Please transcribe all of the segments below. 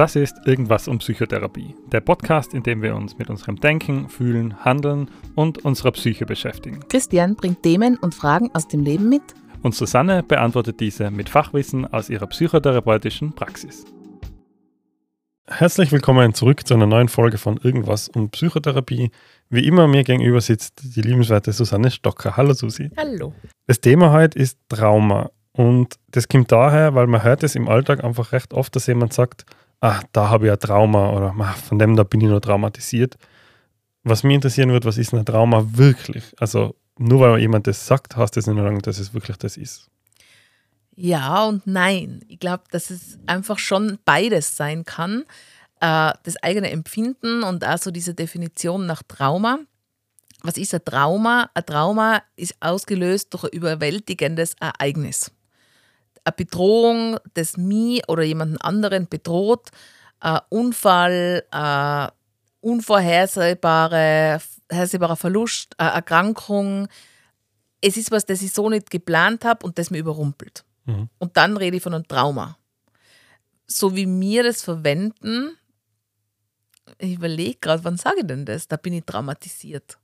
Das ist Irgendwas um Psychotherapie, der Podcast, in dem wir uns mit unserem Denken, Fühlen, Handeln und unserer Psyche beschäftigen. Christian bringt Themen und Fragen aus dem Leben mit. Und Susanne beantwortet diese mit Fachwissen aus ihrer psychotherapeutischen Praxis. Herzlich willkommen zurück zu einer neuen Folge von Irgendwas um Psychotherapie. Wie immer mir gegenüber sitzt die liebenswerte Susanne Stocker. Hallo Susi. Hallo. Das Thema heute ist Trauma. Und das kommt daher, weil man hört es im Alltag einfach recht oft, dass jemand sagt, ah, da habe ich ein Trauma oder ah, von dem da bin ich nur traumatisiert. Was mich interessieren wird, was ist ein Trauma wirklich? Also nur weil jemand das sagt, heißt das nicht lange, dass es wirklich das ist. Ja und nein. Ich glaube, dass es einfach schon beides sein kann. Äh, das eigene Empfinden und also diese Definition nach Trauma. Was ist ein Trauma? Ein Trauma ist ausgelöst durch ein überwältigendes Ereignis eine Bedrohung, das mich oder jemanden anderen bedroht, ein Unfall, ein unvorhersehbarer Verlust, eine Erkrankung. Es ist was, das ich so nicht geplant habe und das mir überrumpelt. Mhm. Und dann rede ich von einem Trauma. So wie wir das verwenden, ich überlege gerade, wann sage ich denn das? Da bin ich traumatisiert.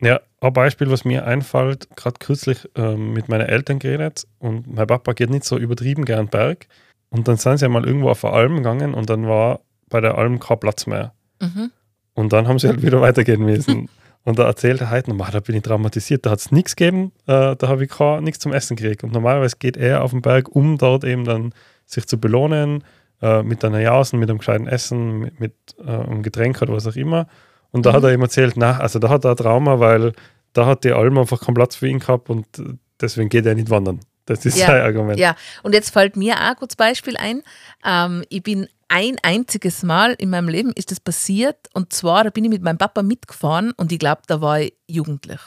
Ja, ein Beispiel, was mir einfällt, gerade kürzlich ähm, mit meinen Eltern geredet und mein Papa geht nicht so übertrieben gern Berg. Und dann sind sie einmal irgendwo auf eine Alm gegangen und dann war bei der Alm kein Platz mehr. Mhm. Und dann haben sie halt wieder weitergehen müssen. und da erzählt er halt nochmal, da bin ich traumatisiert, da hat es nichts gegeben, äh, da habe ich nichts zum Essen gekriegt. Und normalerweise geht er auf den Berg, um dort eben dann sich zu belohnen, äh, mit einer Jausen, mit einem gescheiten Essen, mit, mit äh, einem Getränk oder was auch immer. Und da mhm. hat er ihm erzählt, na, also da hat er ein Trauma, weil da hat die Alm einfach keinen Platz für ihn gehabt und deswegen geht er nicht wandern. Das ist ja, sein Argument. Ja, und jetzt fällt mir auch ein kurzes Beispiel ein. Ähm, ich bin ein einziges Mal in meinem Leben ist das passiert und zwar da bin ich mit meinem Papa mitgefahren und ich glaube, da war ich jugendlich.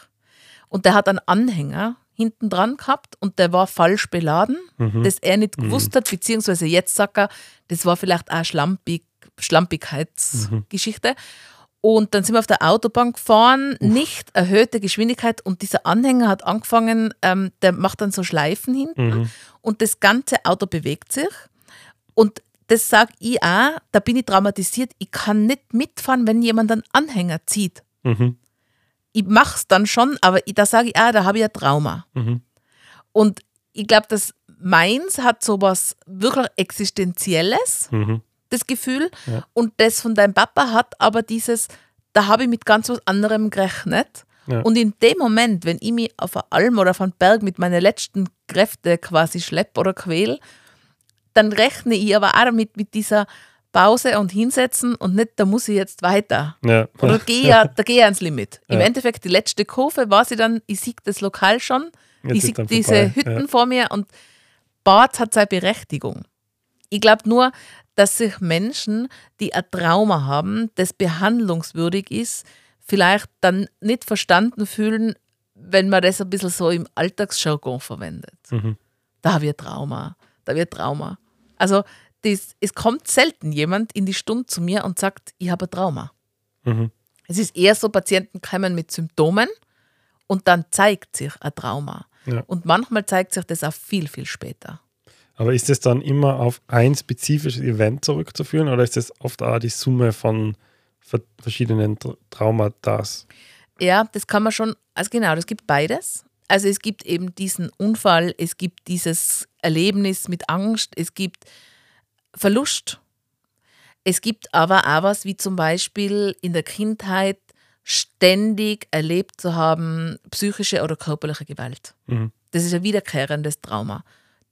Und der hat einen Anhänger hinten dran gehabt und der war falsch beladen, mhm. das er nicht gewusst mhm. hat, beziehungsweise jetzt sagt er, das war vielleicht auch Schlampig, Schlampigkeitsgeschichte. Mhm. Und dann sind wir auf der Autobahn gefahren, Uff. nicht erhöhte Geschwindigkeit und dieser Anhänger hat angefangen, ähm, der macht dann so Schleifen hinten mhm. und das ganze Auto bewegt sich. Und das sage ich auch, da bin ich traumatisiert, ich kann nicht mitfahren, wenn jemand einen Anhänger zieht. Mhm. Ich mache es dann schon, aber ich, da sage ich auch, da habe ich ein Trauma. Mhm. Und ich glaube, dass meins hat sowas wirklich Existenzielles. Mhm das Gefühl. Ja. Und das von deinem Papa hat aber dieses, da habe ich mit ganz was anderem gerechnet. Ja. Und in dem Moment, wenn ich mich auf eine Alm oder auf einen Berg mit meinen letzten Kräften quasi schlepp oder quäl, dann rechne ich aber auch mit, mit dieser Pause und hinsetzen und nicht, da muss ich jetzt weiter. Ja. Oder gehe ja, da gehe ich ans Limit. Im Endeffekt, die letzte Kurve war sie dann, ich sehe das Lokal schon, jetzt ich sehe diese Hütten vor mir und Bad hat seine Berechtigung. Ich glaube nur, dass sich Menschen, die ein Trauma haben, das behandlungswürdig ist, vielleicht dann nicht verstanden fühlen, wenn man das ein bisschen so im Alltagsjargon verwendet. Mhm. Da wird Trauma, da wird Trauma. Also das, es kommt selten jemand in die Stunde zu mir und sagt, ich habe ein Trauma. Mhm. Es ist eher so, Patienten kommen mit Symptomen und dann zeigt sich ein Trauma. Ja. Und manchmal zeigt sich das auch viel, viel später. Aber ist es dann immer auf ein spezifisches Event zurückzuführen oder ist es oft auch die Summe von verschiedenen Traumata? Ja, das kann man schon, also genau, es gibt beides. Also es gibt eben diesen Unfall, es gibt dieses Erlebnis mit Angst, es gibt Verlust. Es gibt aber auch was wie zum Beispiel in der Kindheit ständig erlebt zu haben, psychische oder körperliche Gewalt. Mhm. Das ist ein wiederkehrendes Trauma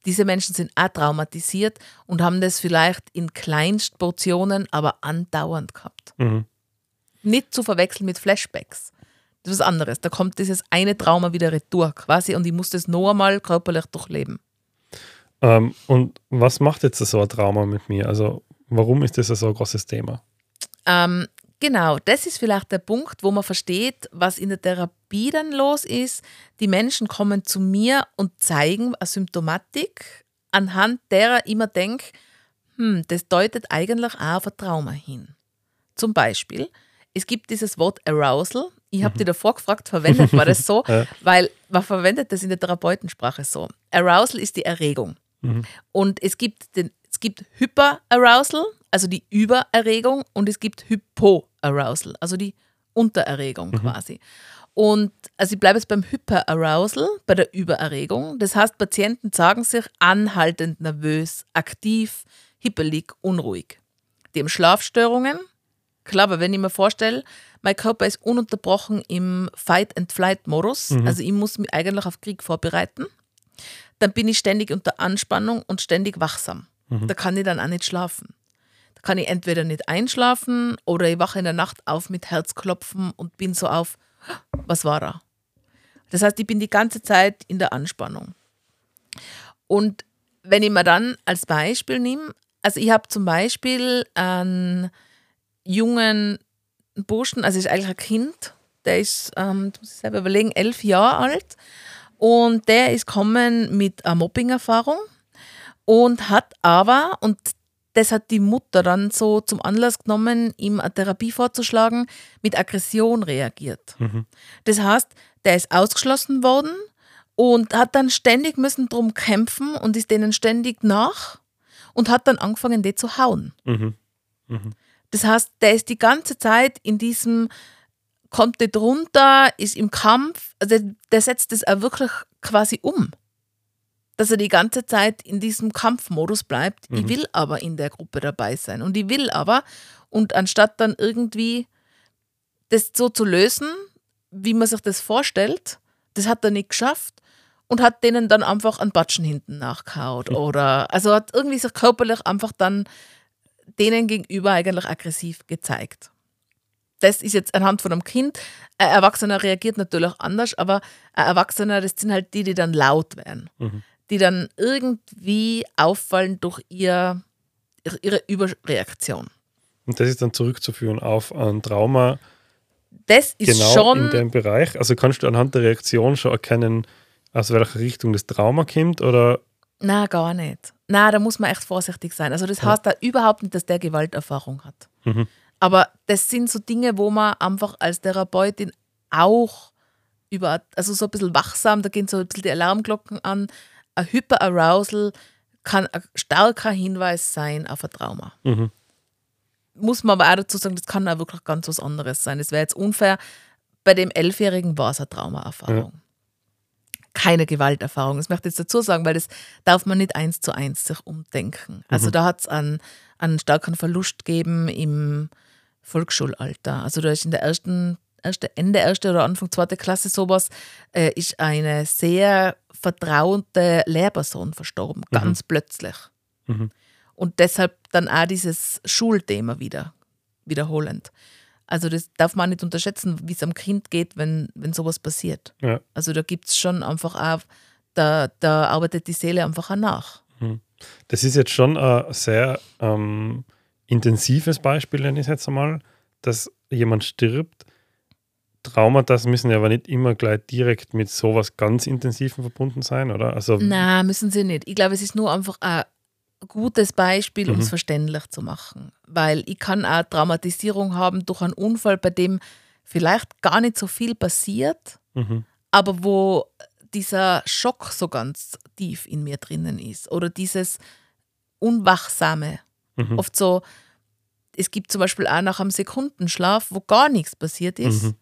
diese Menschen sind auch traumatisiert und haben das vielleicht in Kleinstportionen, aber andauernd gehabt. Mhm. Nicht zu verwechseln mit Flashbacks. Das ist was anderes. Da kommt dieses eine Trauma wieder retour quasi und ich muss das noch einmal körperlich durchleben. Ähm, und was macht jetzt so ein Trauma mit mir? Also warum ist das so ein großes Thema? Ähm, Genau, das ist vielleicht der Punkt, wo man versteht, was in der Therapie dann los ist. Die Menschen kommen zu mir und zeigen eine Symptomatik, anhand derer ich mir denke, hm, das deutet eigentlich auch auf ein Trauma hin. Zum Beispiel, es gibt dieses Wort Arousal. Ich habe mhm. dir davor gefragt, verwendet man das so? ja. Weil man verwendet das in der Therapeutensprache so. Arousal ist die Erregung. Mhm. Und es gibt, den, es gibt Hyperarousal also die Übererregung, und es gibt Hypoarousal, also die Untererregung quasi. Und also ich bleibe jetzt beim Hyperarousal, bei der Übererregung. Das heißt, Patienten sagen sich anhaltend nervös, aktiv, hippelig, unruhig. Die haben Schlafstörungen. Klar, aber wenn ich mir vorstelle, mein Körper ist ununterbrochen im Fight-and-Flight-Modus, also ich muss mich eigentlich auf Krieg vorbereiten, dann bin ich ständig unter Anspannung und ständig wachsam. Da kann ich dann auch nicht schlafen. Kann ich entweder nicht einschlafen oder ich wache in der Nacht auf mit Herzklopfen und bin so auf, was war da? Das heißt, ich bin die ganze Zeit in der Anspannung. Und wenn ich mir dann als Beispiel nehme, also ich habe zum Beispiel einen jungen Burschen, also ist eigentlich ein Kind, der ist, ähm, muss ich selber überlegen, elf Jahre alt und der ist kommen mit einer Mobbing-Erfahrung und hat aber, und das hat die Mutter dann so zum Anlass genommen, ihm eine Therapie vorzuschlagen, mit Aggression reagiert. Das heißt, der ist ausgeschlossen worden und hat dann ständig müssen drum kämpfen und ist denen ständig nach und hat dann angefangen, die zu hauen. Mhm. Das heißt, der ist die ganze Zeit in diesem, kommt nicht runter, ist im Kampf, also der, der setzt das auch wirklich quasi um. Dass er die ganze Zeit in diesem Kampfmodus bleibt. Ich will aber in der Gruppe dabei sein. Und ich will aber, und anstatt dann irgendwie das so zu lösen, wie man sich das vorstellt, das hat er nicht geschafft und hat denen dann einfach einen Batschen hinten nachgehaut. Oder also hat irgendwie sich körperlich einfach dann denen gegenüber eigentlich aggressiv gezeigt. Das ist jetzt anhand von einem Kind. Ein Erwachsener reagiert natürlich anders, aber ein Erwachsener, das sind halt die, die dann laut werden. Die dann irgendwie auffallen durch ihr, ihre Überreaktion. Und das ist dann zurückzuführen auf ein Trauma Das ist genau schon. in dem Bereich. Also kannst du anhand der Reaktion schon erkennen, aus welcher Richtung das Trauma kommt oder Na, gar nicht. Na, da muss man echt vorsichtig sein. Also das heißt da überhaupt nicht, dass der Gewalterfahrung hat. Mhm. Aber das sind so Dinge, wo man einfach als Therapeutin auch über, also so ein bisschen wachsam, da gehen so ein bisschen die Alarmglocken an. Ein Hyperarousal kann ein starker Hinweis sein auf ein Trauma. Mhm. Muss man aber auch dazu sagen, das kann auch wirklich ganz was anderes sein. Es wäre jetzt unfair. Bei dem Elfjährigen war es eine Traumaerfahrung. Keine Gewalterfahrung. Das möchte ich jetzt dazu sagen, weil das darf man nicht eins zu eins sich umdenken. Also da hat es einen, einen starken Verlust gegeben im Volksschulalter. Also da ist in der ersten, erste, Ende erste oder Anfang zweite Klasse sowas, äh, ist eine sehr vertraute Lehrperson verstorben, ganz plötzlich. Und deshalb dann auch dieses Schulthema wieder, wiederholend. Also das darf man nicht unterschätzen, wie es am Kind geht, wenn, wenn sowas passiert. ja. Also da gibt es schon einfach auch, da, da arbeitet die Seele einfach auch nach. Das ist jetzt schon ein sehr ähm, intensives Beispiel, nenne ich es jetzt einmal, dass jemand stirbt. Traumata müssen ja aber nicht immer gleich direkt mit sowas ganz Intensivem verbunden sein, oder? Also, Na, müssen sie nicht. Ich glaube, es ist nur einfach ein gutes Beispiel, um es verständlich zu machen. Weil ich kann auch Traumatisierung haben durch einen Unfall, bei dem vielleicht gar nicht so viel passiert, Mhm. aber wo dieser Schock so ganz tief in mir drinnen ist. Oder dieses Unwachsame. Mhm. Oft so, es gibt zum Beispiel auch nach einem Sekundenschlaf, wo gar nichts passiert ist, Mhm.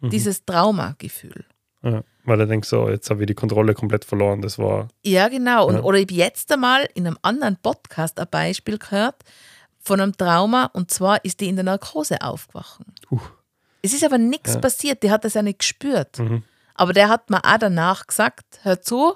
Dieses Traumagefühl. ja, weil er denkt, so, jetzt habe ich die Kontrolle komplett verloren. Das war. Ja, genau. Und, Ja. Oder ich habe jetzt einmal in einem anderen Podcast ein Beispiel gehört von einem Trauma und zwar ist die in der Narkose aufgewacht. Uh. Es ist aber nichts Ja. passiert, die hat das ja nicht gespürt. Mhm. Aber der hat mir auch danach gesagt, hör zu,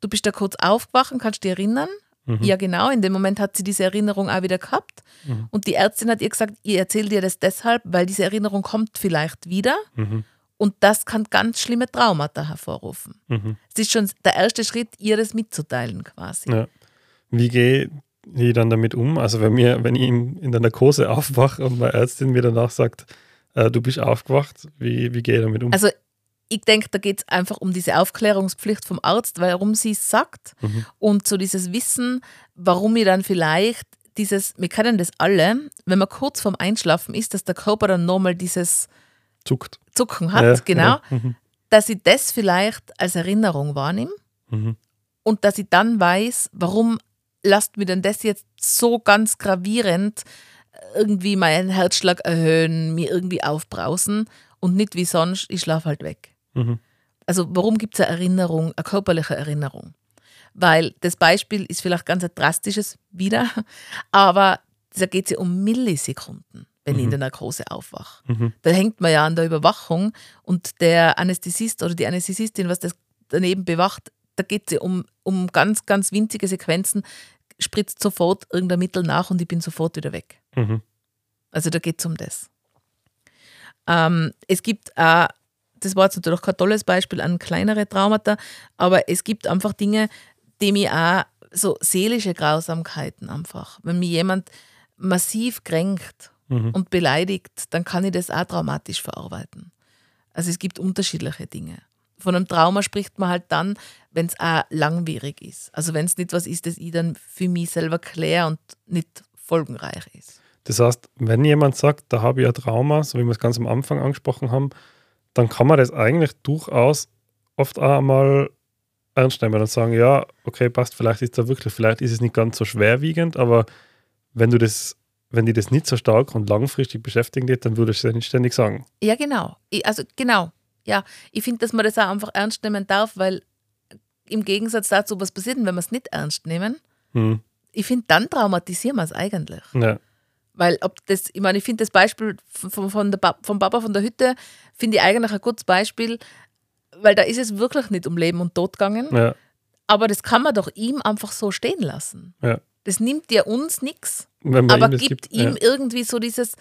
du bist da kurz aufgewacht, kannst dich erinnern? Mhm. Ja, genau, in dem Moment hat sie diese Erinnerung auch wieder gehabt. Mhm. Und die Ärztin hat ihr gesagt, ich erzähle dir das deshalb, weil diese Erinnerung kommt vielleicht wieder. Mhm. Und das kann ganz schlimme Traumata hervorrufen. Mhm. Es ist schon der erste Schritt, ihr das mitzuteilen quasi. Ja. Wie gehe ich dann damit um? Also, wenn, mir, wenn ich in in der Narkose aufwache und meine Ärztin mir danach sagt, äh, du bist aufgewacht, wie, wie gehe ich damit um? Also ich denke, da geht es einfach um diese Aufklärungspflicht vom Arzt, warum sie es sagt Mhm. und so dieses Wissen, warum ich dann vielleicht dieses, wir kennen das alle, wenn man kurz vorm Einschlafen ist, dass der Körper dann nochmal dieses Zuckt. Zucken hat, Ja, genau, ja. Mhm. dass ich das vielleicht als Erinnerung wahrnehme Mhm. und dass ich dann weiß, warum lasst mir denn das jetzt so ganz gravierend irgendwie meinen Herzschlag erhöhen, mir irgendwie aufbrausen und nicht wie sonst, ich schlafe halt weg. Mhm. Also warum gibt es eine Erinnerung, eine körperliche Erinnerung? Weil das Beispiel ist vielleicht ganz ein drastisches wieder, aber da geht es ja um Millisekunden, wenn ich in der Narkose aufwache. Mhm. Da hängt man ja an der Überwachung und der Anästhesist oder die Anästhesistin, was das daneben bewacht, da geht es ja um, um ganz, ganz winzige Sequenzen, spritzt sofort irgendein Mittel nach und ich bin sofort wieder weg. Mhm. Also da geht es um das. Ähm, es gibt auch, das war jetzt natürlich kein tolles Beispiel an kleinere Traumata, aber es gibt einfach Dinge, die mir auch so seelische Grausamkeiten einfach. Wenn mir jemand massiv kränkt Mhm. und beleidigt, dann kann ich das auch traumatisch verarbeiten. Also es gibt unterschiedliche Dinge. Von einem Trauma spricht man halt dann, wenn es auch langwierig ist. Also wenn es nicht was ist, das ich dann für mich selber kläre und nicht folgenreich ist. Das heißt, wenn jemand sagt, da habe ich ein Trauma, so wie wir es ganz am Anfang angesprochen haben, dann kann man das eigentlich durchaus oft auch einmal ernst nehmen und sagen, ja, okay, passt, vielleicht ist da wirklich, vielleicht ist es nicht ganz so schwerwiegend, aber wenn du das, wenn die das nicht so stark und langfristig beschäftigen wird, dann würde ich es ja nicht ständig sagen. Ja, genau. Ich, also genau. Ja, ich finde, dass man das auch einfach ernst nehmen darf, weil im Gegensatz dazu, was passiert, denn, wenn wir es nicht ernst nehmen, Hm. ich finde, dann traumatisieren wir es eigentlich. Ja. Weil ob das, ich meine, ich finde das Beispiel von, von der, Pa- vom Papa von der Hütte, finde ich eigentlich ein gutes Beispiel, weil da ist es wirklich nicht um Leben und Tod gegangen. Ja. Aber das kann man doch ihm einfach so stehen lassen. Ja. Das nimmt ja uns nichts, aber ihm gibt, ihm ja. irgendwie so dieses,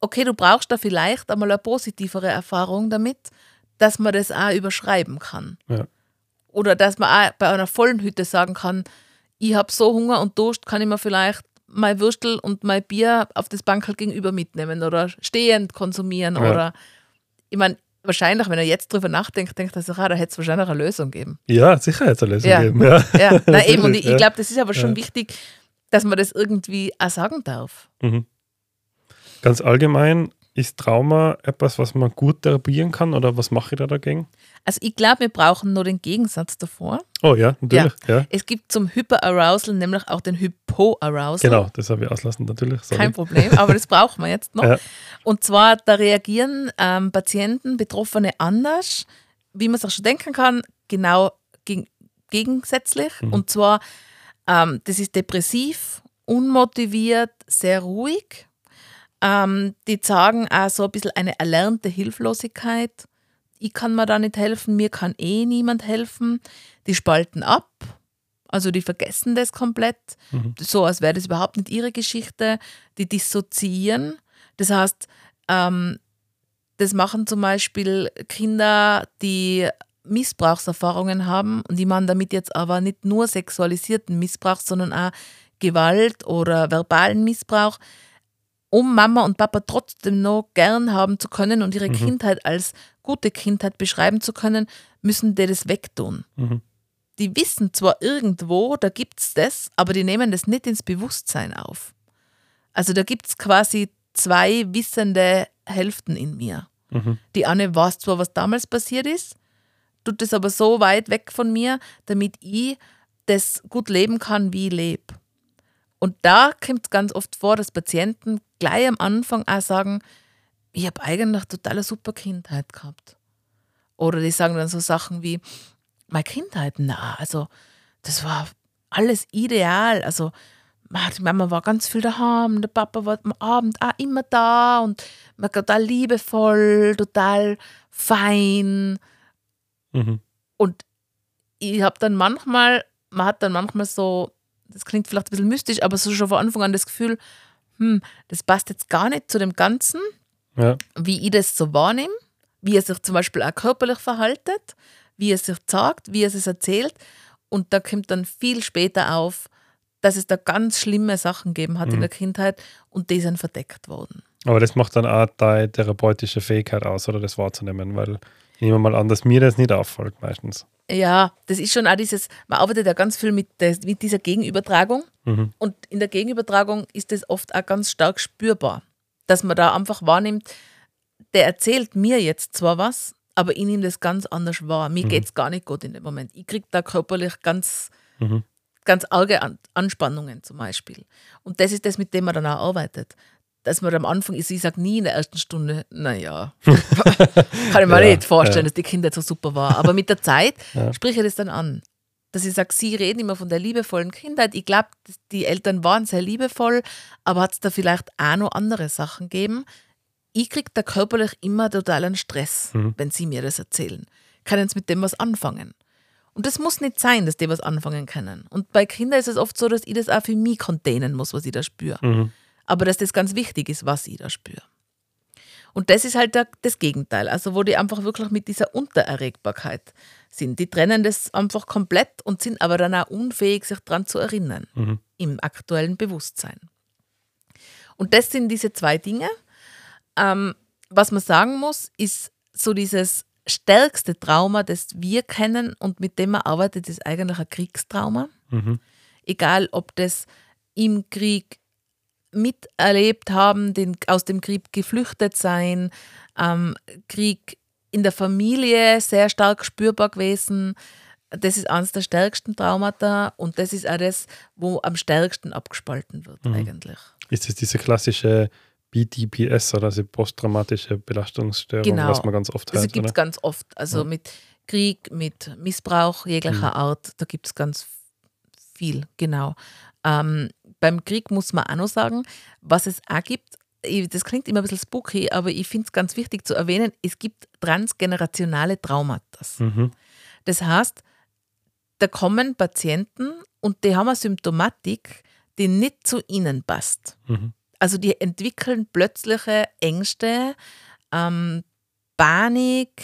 okay, du brauchst da vielleicht einmal eine positivere Erfahrung damit, dass man das auch überschreiben kann. Ja. Oder dass man auch bei einer vollen Hütte sagen kann, ich habe so Hunger und Durst, kann ich mir vielleicht mein Würstel und mein Bier auf das Bankerl gegenüber mitnehmen oder stehend konsumieren Ja. oder ich meine, wahrscheinlich, wenn er jetzt drüber nachdenkt, denkt er sich, ah, da hätte es wahrscheinlich eine Lösung geben. ja, sicher hätte es eine Lösung Ja. geben. Ja. Ja, na eben, und ich, ich glaube, das ist aber schon wichtig, dass man das irgendwie auch sagen darf. Mhm. Ganz allgemein, ist Trauma etwas, was man gut therapieren kann oder was mache ich da dagegen? Also ich glaube, wir brauchen nur den Gegensatz davor. Oh ja, natürlich. Ja. Es gibt zum Hyperarousal nämlich auch den Hypoarousal. Genau, das habe ich auslassen, natürlich. Sorry. Kein Problem, aber das brauchen wir jetzt noch. Ja. Und zwar, da reagieren ähm, Patienten, Betroffene anders, wie man sich auch schon denken kann, genau geg gegensätzlich. Mhm. Und zwar, ähm, das ist depressiv, unmotiviert, sehr ruhig. Ähm, die zeigen auch so ein bisschen eine erlernte Hilflosigkeit. Ich kann mir da nicht helfen, mir kann eh niemand helfen. Die spalten ab, also die vergessen das komplett, Mhm. so als wäre das überhaupt nicht ihre Geschichte. Die dissoziieren. Das heißt, ähm, das machen zum Beispiel Kinder, die Missbrauchserfahrungen haben und die man damit jetzt aber nicht nur sexualisierten Missbrauch, sondern auch Gewalt oder verbalen Missbrauch, um Mama und Papa trotzdem noch gern haben zu können und ihre Mhm. Kindheit als gute Kindheit beschreiben zu können, müssen die das wegtun. Mhm. Die wissen zwar irgendwo, da gibt es das, aber die nehmen das nicht ins Bewusstsein auf. Also da gibt es quasi zwei wissende Hälften in mir. Mhm. Die eine weiß zwar, was damals passiert ist, tut das aber so weit weg von mir, damit ich das gut leben kann, wie ich lebe. Und da kommt es ganz oft vor, dass Patienten gleich am Anfang auch sagen, ich habe eigentlich total eine super Kindheit gehabt. Oder die sagen dann so Sachen wie, meine Kindheit, na, also das war alles ideal. Also ah, die Mama war ganz viel daheim, der Papa war am Abend auch immer da und man total liebevoll, total fein. Mhm. Und ich habe dann manchmal, man hat dann manchmal so, das klingt vielleicht ein bisschen mystisch, aber so schon von Anfang an das Gefühl, hm, das passt jetzt gar nicht zu dem Ganzen, Ja. wie ich das so wahrnehme, wie er sich zum Beispiel auch körperlich verhaltet, wie er sich sagt, wie er es erzählt. Und da kommt dann viel später auf, dass es da ganz schlimme Sachen gegeben hat in Mhm. der Kindheit und die sind verdeckt worden. Aber das macht dann auch deine therapeutische Fähigkeit aus, oder das wahrzunehmen, weil nehme mal an, dass mir das nicht auffällt meistens. Ja, das ist schon auch dieses, man arbeitet ja ganz viel mit, der, mit dieser Gegenübertragung. Mhm. Und in der Gegenübertragung ist das oft auch ganz stark spürbar, dass man da einfach wahrnimmt, der erzählt mir jetzt zwar was, aber ich nehme das ganz anders wahr. Mir Mhm. geht es gar nicht gut in dem Moment. Ich kriege da körperlich ganz Mhm. ganz arge Anspannungen zum Beispiel. Und das ist das, mit dem man dann auch arbeitet. Dass man am Anfang ist, ich sage nie in der ersten Stunde, naja, kann ich mir ja, nicht vorstellen, ja. dass die Kinder so super war. Aber mit der Zeit ja. spreche ich das dann an. Dass ich sage, sie reden immer von der liebevollen Kindheit. Ich glaube, die Eltern waren sehr liebevoll, aber hat es da vielleicht auch noch andere Sachen gegeben? Ich kriege da körperlich immer totalen Stress, mhm. wenn sie mir das erzählen. Können sie mit dem was anfangen? Und das muss nicht sein, dass die was anfangen können. Und bei Kindern ist es oft so, dass ich das auch für mich containen muss, was ich da spüre. Mhm. Aber dass das ganz wichtig ist, was ich da spüre. Und das ist halt das Gegenteil. Also, wo die einfach wirklich mit dieser Untererregbarkeit sind. Die trennen das einfach komplett und sind aber dann auch unfähig, sich daran zu erinnern mhm. im aktuellen Bewusstsein. Und das sind diese zwei Dinge. Ähm, was man sagen muss, ist so dieses stärkste Trauma, das wir kennen und mit dem man arbeitet, ist eigentlich ein Kriegstrauma. Mhm. Egal, ob das im Krieg miterlebt haben, den, aus dem Krieg geflüchtet sein, ähm, Krieg in der Familie sehr stark spürbar gewesen. Das ist eines der stärksten Traumata und das ist auch das, wo am stärksten abgespalten wird mhm. eigentlich. Ist es diese klassische BTPS oder also posttraumatische Belastungsstörung, genau. was man ganz oft hört. Das gibt es ganz oft. Also ja. mit Krieg, mit Missbrauch jeglicher mhm. Art, da gibt es ganz viel, genau. Ähm, beim Krieg muss man auch noch sagen, was es auch gibt, das klingt immer ein bisschen spooky, aber ich finde es ganz wichtig zu erwähnen, es gibt transgenerationale Traumata. Mhm. Das heißt, da kommen Patienten und die haben eine Symptomatik, die nicht zu ihnen passt. Mhm. Also die entwickeln plötzliche Ängste, ähm, Panik,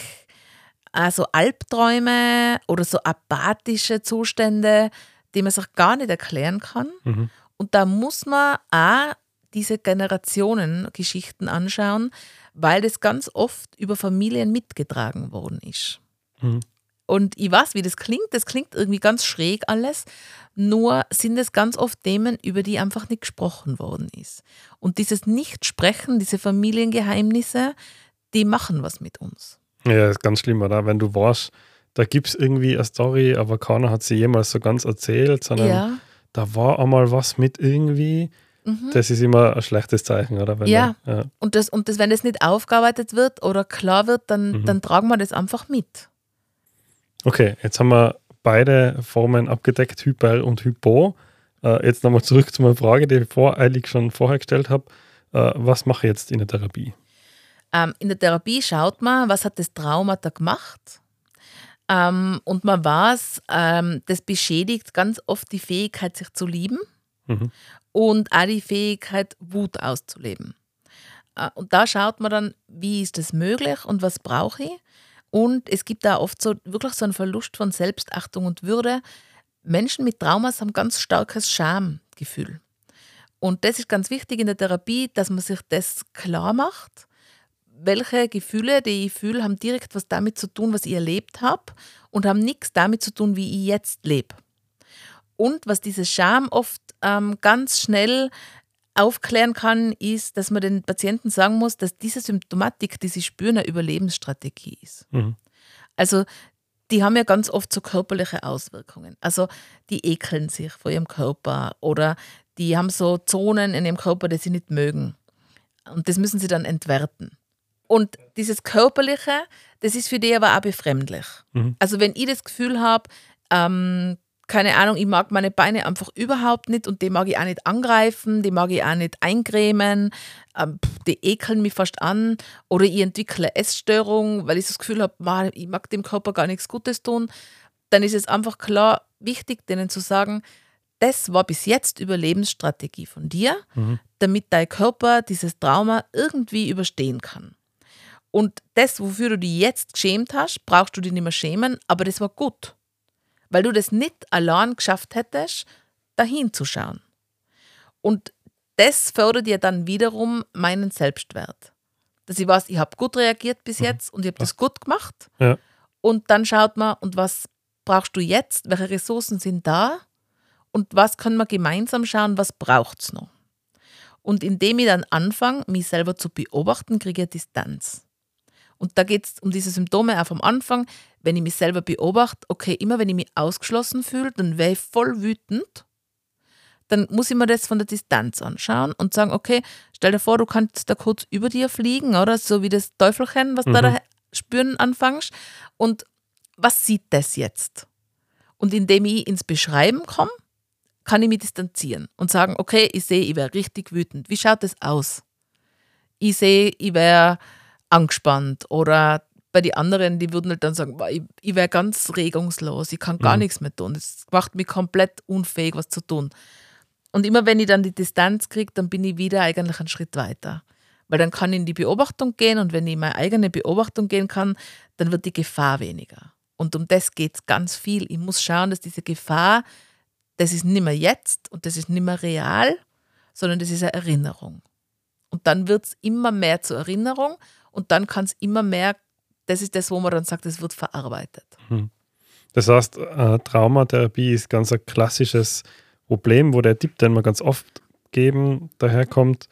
also Albträume oder so apathische Zustände, die man sich gar nicht erklären kann. Mhm. Und da muss man auch diese Generationengeschichten anschauen, weil das ganz oft über Familien mitgetragen worden ist. Mhm. Und ich weiß, wie das klingt. Das klingt irgendwie ganz schräg alles. Nur sind es ganz oft Themen, über die einfach nicht gesprochen worden ist. Und dieses Nicht-Sprechen, diese Familiengeheimnisse, die machen was mit uns. Ja, das ist ganz schlimm, oder? Wenn du weißt, da gibt es irgendwie eine Story, aber keiner hat sie jemals so ganz erzählt, sondern ja. Da war einmal was mit irgendwie. Mhm. Das ist immer ein schlechtes Zeichen, oder? Ja. Da, ja. Und, das, und das, wenn das nicht aufgearbeitet wird oder klar wird, dann, mhm. dann tragen wir das einfach mit. Okay, jetzt haben wir beide Formen abgedeckt, Hyper und Hypo. Äh, jetzt nochmal zurück zu meiner Frage, die ich voreilig schon vorher gestellt habe. Äh, was mache ich jetzt in der Therapie? Ähm, in der Therapie schaut man, was hat das Trauma da gemacht. Ähm, und man weiß, ähm, das beschädigt ganz oft die Fähigkeit, sich zu lieben mhm. und auch die Fähigkeit, Wut auszuleben. Äh, und da schaut man dann, wie ist das möglich und was brauche ich. Und es gibt da oft so wirklich so einen Verlust von Selbstachtung und Würde. Menschen mit Traumas haben ganz starkes Schamgefühl. Und das ist ganz wichtig in der Therapie, dass man sich das klar macht. Welche Gefühle, die ich fühle, haben direkt was damit zu tun, was ich erlebt habe und haben nichts damit zu tun, wie ich jetzt lebe. Und was dieses Scham oft ähm, ganz schnell aufklären kann, ist, dass man den Patienten sagen muss, dass diese Symptomatik, die sie spüren, eine Überlebensstrategie ist. Mhm. Also die haben ja ganz oft so körperliche Auswirkungen. Also die ekeln sich vor ihrem Körper oder die haben so Zonen in ihrem Körper, die sie nicht mögen. Und das müssen sie dann entwerten. Und dieses Körperliche, das ist für die aber auch befremdlich. Mhm. Also wenn ich das Gefühl habe, ähm, keine Ahnung, ich mag meine Beine einfach überhaupt nicht und die mag ich auch nicht angreifen, die mag ich auch nicht eincremen, ähm, die ekeln mich fast an oder ich entwickle Essstörung, weil ich das Gefühl habe, ich mag dem Körper gar nichts Gutes tun, dann ist es einfach klar wichtig, denen zu sagen, das war bis jetzt Überlebensstrategie von dir, mhm. damit dein Körper dieses Trauma irgendwie überstehen kann. Und das, wofür du dich jetzt geschämt hast, brauchst du dich nicht mehr schämen, aber das war gut weil du das nicht allein geschafft hättest, dahin zu schauen. Und das fördert dir dann wiederum meinen Selbstwert. Dass ich weiß, ich habe gut reagiert bis mhm. jetzt und ich habe das gut gemacht. Ja. Und dann schaut man, und was brauchst du jetzt? Welche Ressourcen sind da? Und was können wir gemeinsam schauen, was braucht es noch? Und indem ich dann anfange, mich selber zu beobachten, kriege ich Distanz. Und da geht es um diese Symptome auch vom Anfang. Wenn ich mich selber beobachte, okay, immer wenn ich mich ausgeschlossen fühle, dann wäre ich voll wütend. Dann muss ich mir das von der Distanz anschauen und sagen, okay, stell dir vor, du kannst da kurz über dir fliegen, oder? So wie das Teufelchen, was mhm. da, da spüren anfängst. Und was sieht das jetzt? Und indem ich ins Beschreiben komme, kann ich mich distanzieren und sagen, okay, ich sehe, ich wäre richtig wütend. Wie schaut das aus? Ich sehe, ich wäre angespannt oder bei den anderen, die würden halt dann sagen, ich, ich wäre ganz regungslos, ich kann gar mhm. nichts mehr tun. Das macht mich komplett unfähig, was zu tun. Und immer wenn ich dann die Distanz kriege, dann bin ich wieder eigentlich einen Schritt weiter. Weil dann kann ich in die Beobachtung gehen und wenn ich in meine eigene Beobachtung gehen kann, dann wird die Gefahr weniger. Und um das geht es ganz viel. Ich muss schauen, dass diese Gefahr, das ist nicht mehr jetzt und das ist nicht mehr real, sondern das ist eine Erinnerung. Und dann wird es immer mehr zur Erinnerung und dann kann es immer mehr, das ist das, wo man dann sagt, es wird verarbeitet. Hm. Das heißt, äh, Traumatherapie ist ganz ein klassisches Problem, wo der Tipp, den wir ganz oft geben, daherkommt,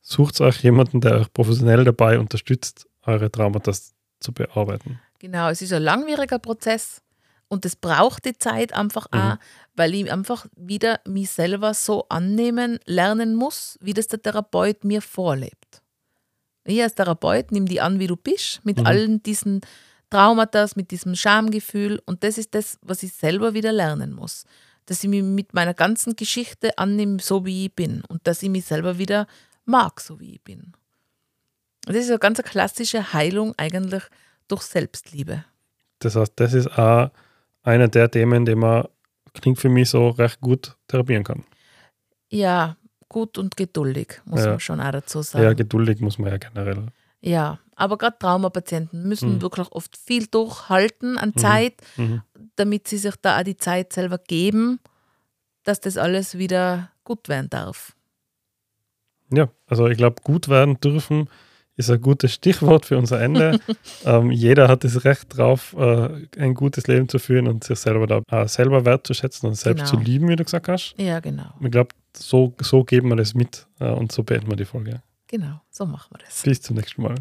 sucht euch jemanden, der euch professionell dabei unterstützt, eure Traumata zu bearbeiten. Genau, es ist ein langwieriger Prozess und es braucht die Zeit einfach mhm. auch, weil ich einfach wieder mich selber so annehmen lernen muss, wie das der Therapeut mir vorlebt. Ich als Therapeut nehme die an, wie du bist, mit mhm. allen diesen Traumata, mit diesem Schamgefühl und das ist das, was ich selber wieder lernen muss. Dass ich mich mit meiner ganzen Geschichte annehme, so wie ich bin und dass ich mich selber wieder mag, so wie ich bin. Das ist eine ganz klassische Heilung eigentlich durch Selbstliebe. Das heißt, das ist auch einer der Themen, die man, klingt für mich so recht gut therapieren kann. Ja, gut und geduldig, muss ja. man schon auch dazu sagen. Ja, geduldig muss man ja generell. Ja, aber gerade Traumapatienten müssen mhm. wirklich oft viel durchhalten an mhm. Zeit, mhm. damit sie sich da auch die Zeit selber geben, dass das alles wieder gut werden darf. Ja, also ich glaube, gut werden dürfen ist ein gutes Stichwort für unser Ende. ähm, jeder hat das Recht drauf, äh, ein gutes Leben zu führen und sich selber da äh, selber wertzuschätzen und selbst genau. zu lieben, wie du gesagt hast. Ja, genau. Ich glaube, so, so geben wir das mit äh, und so beenden wir die Folge. Genau, so machen wir das. Bis zum nächsten Mal.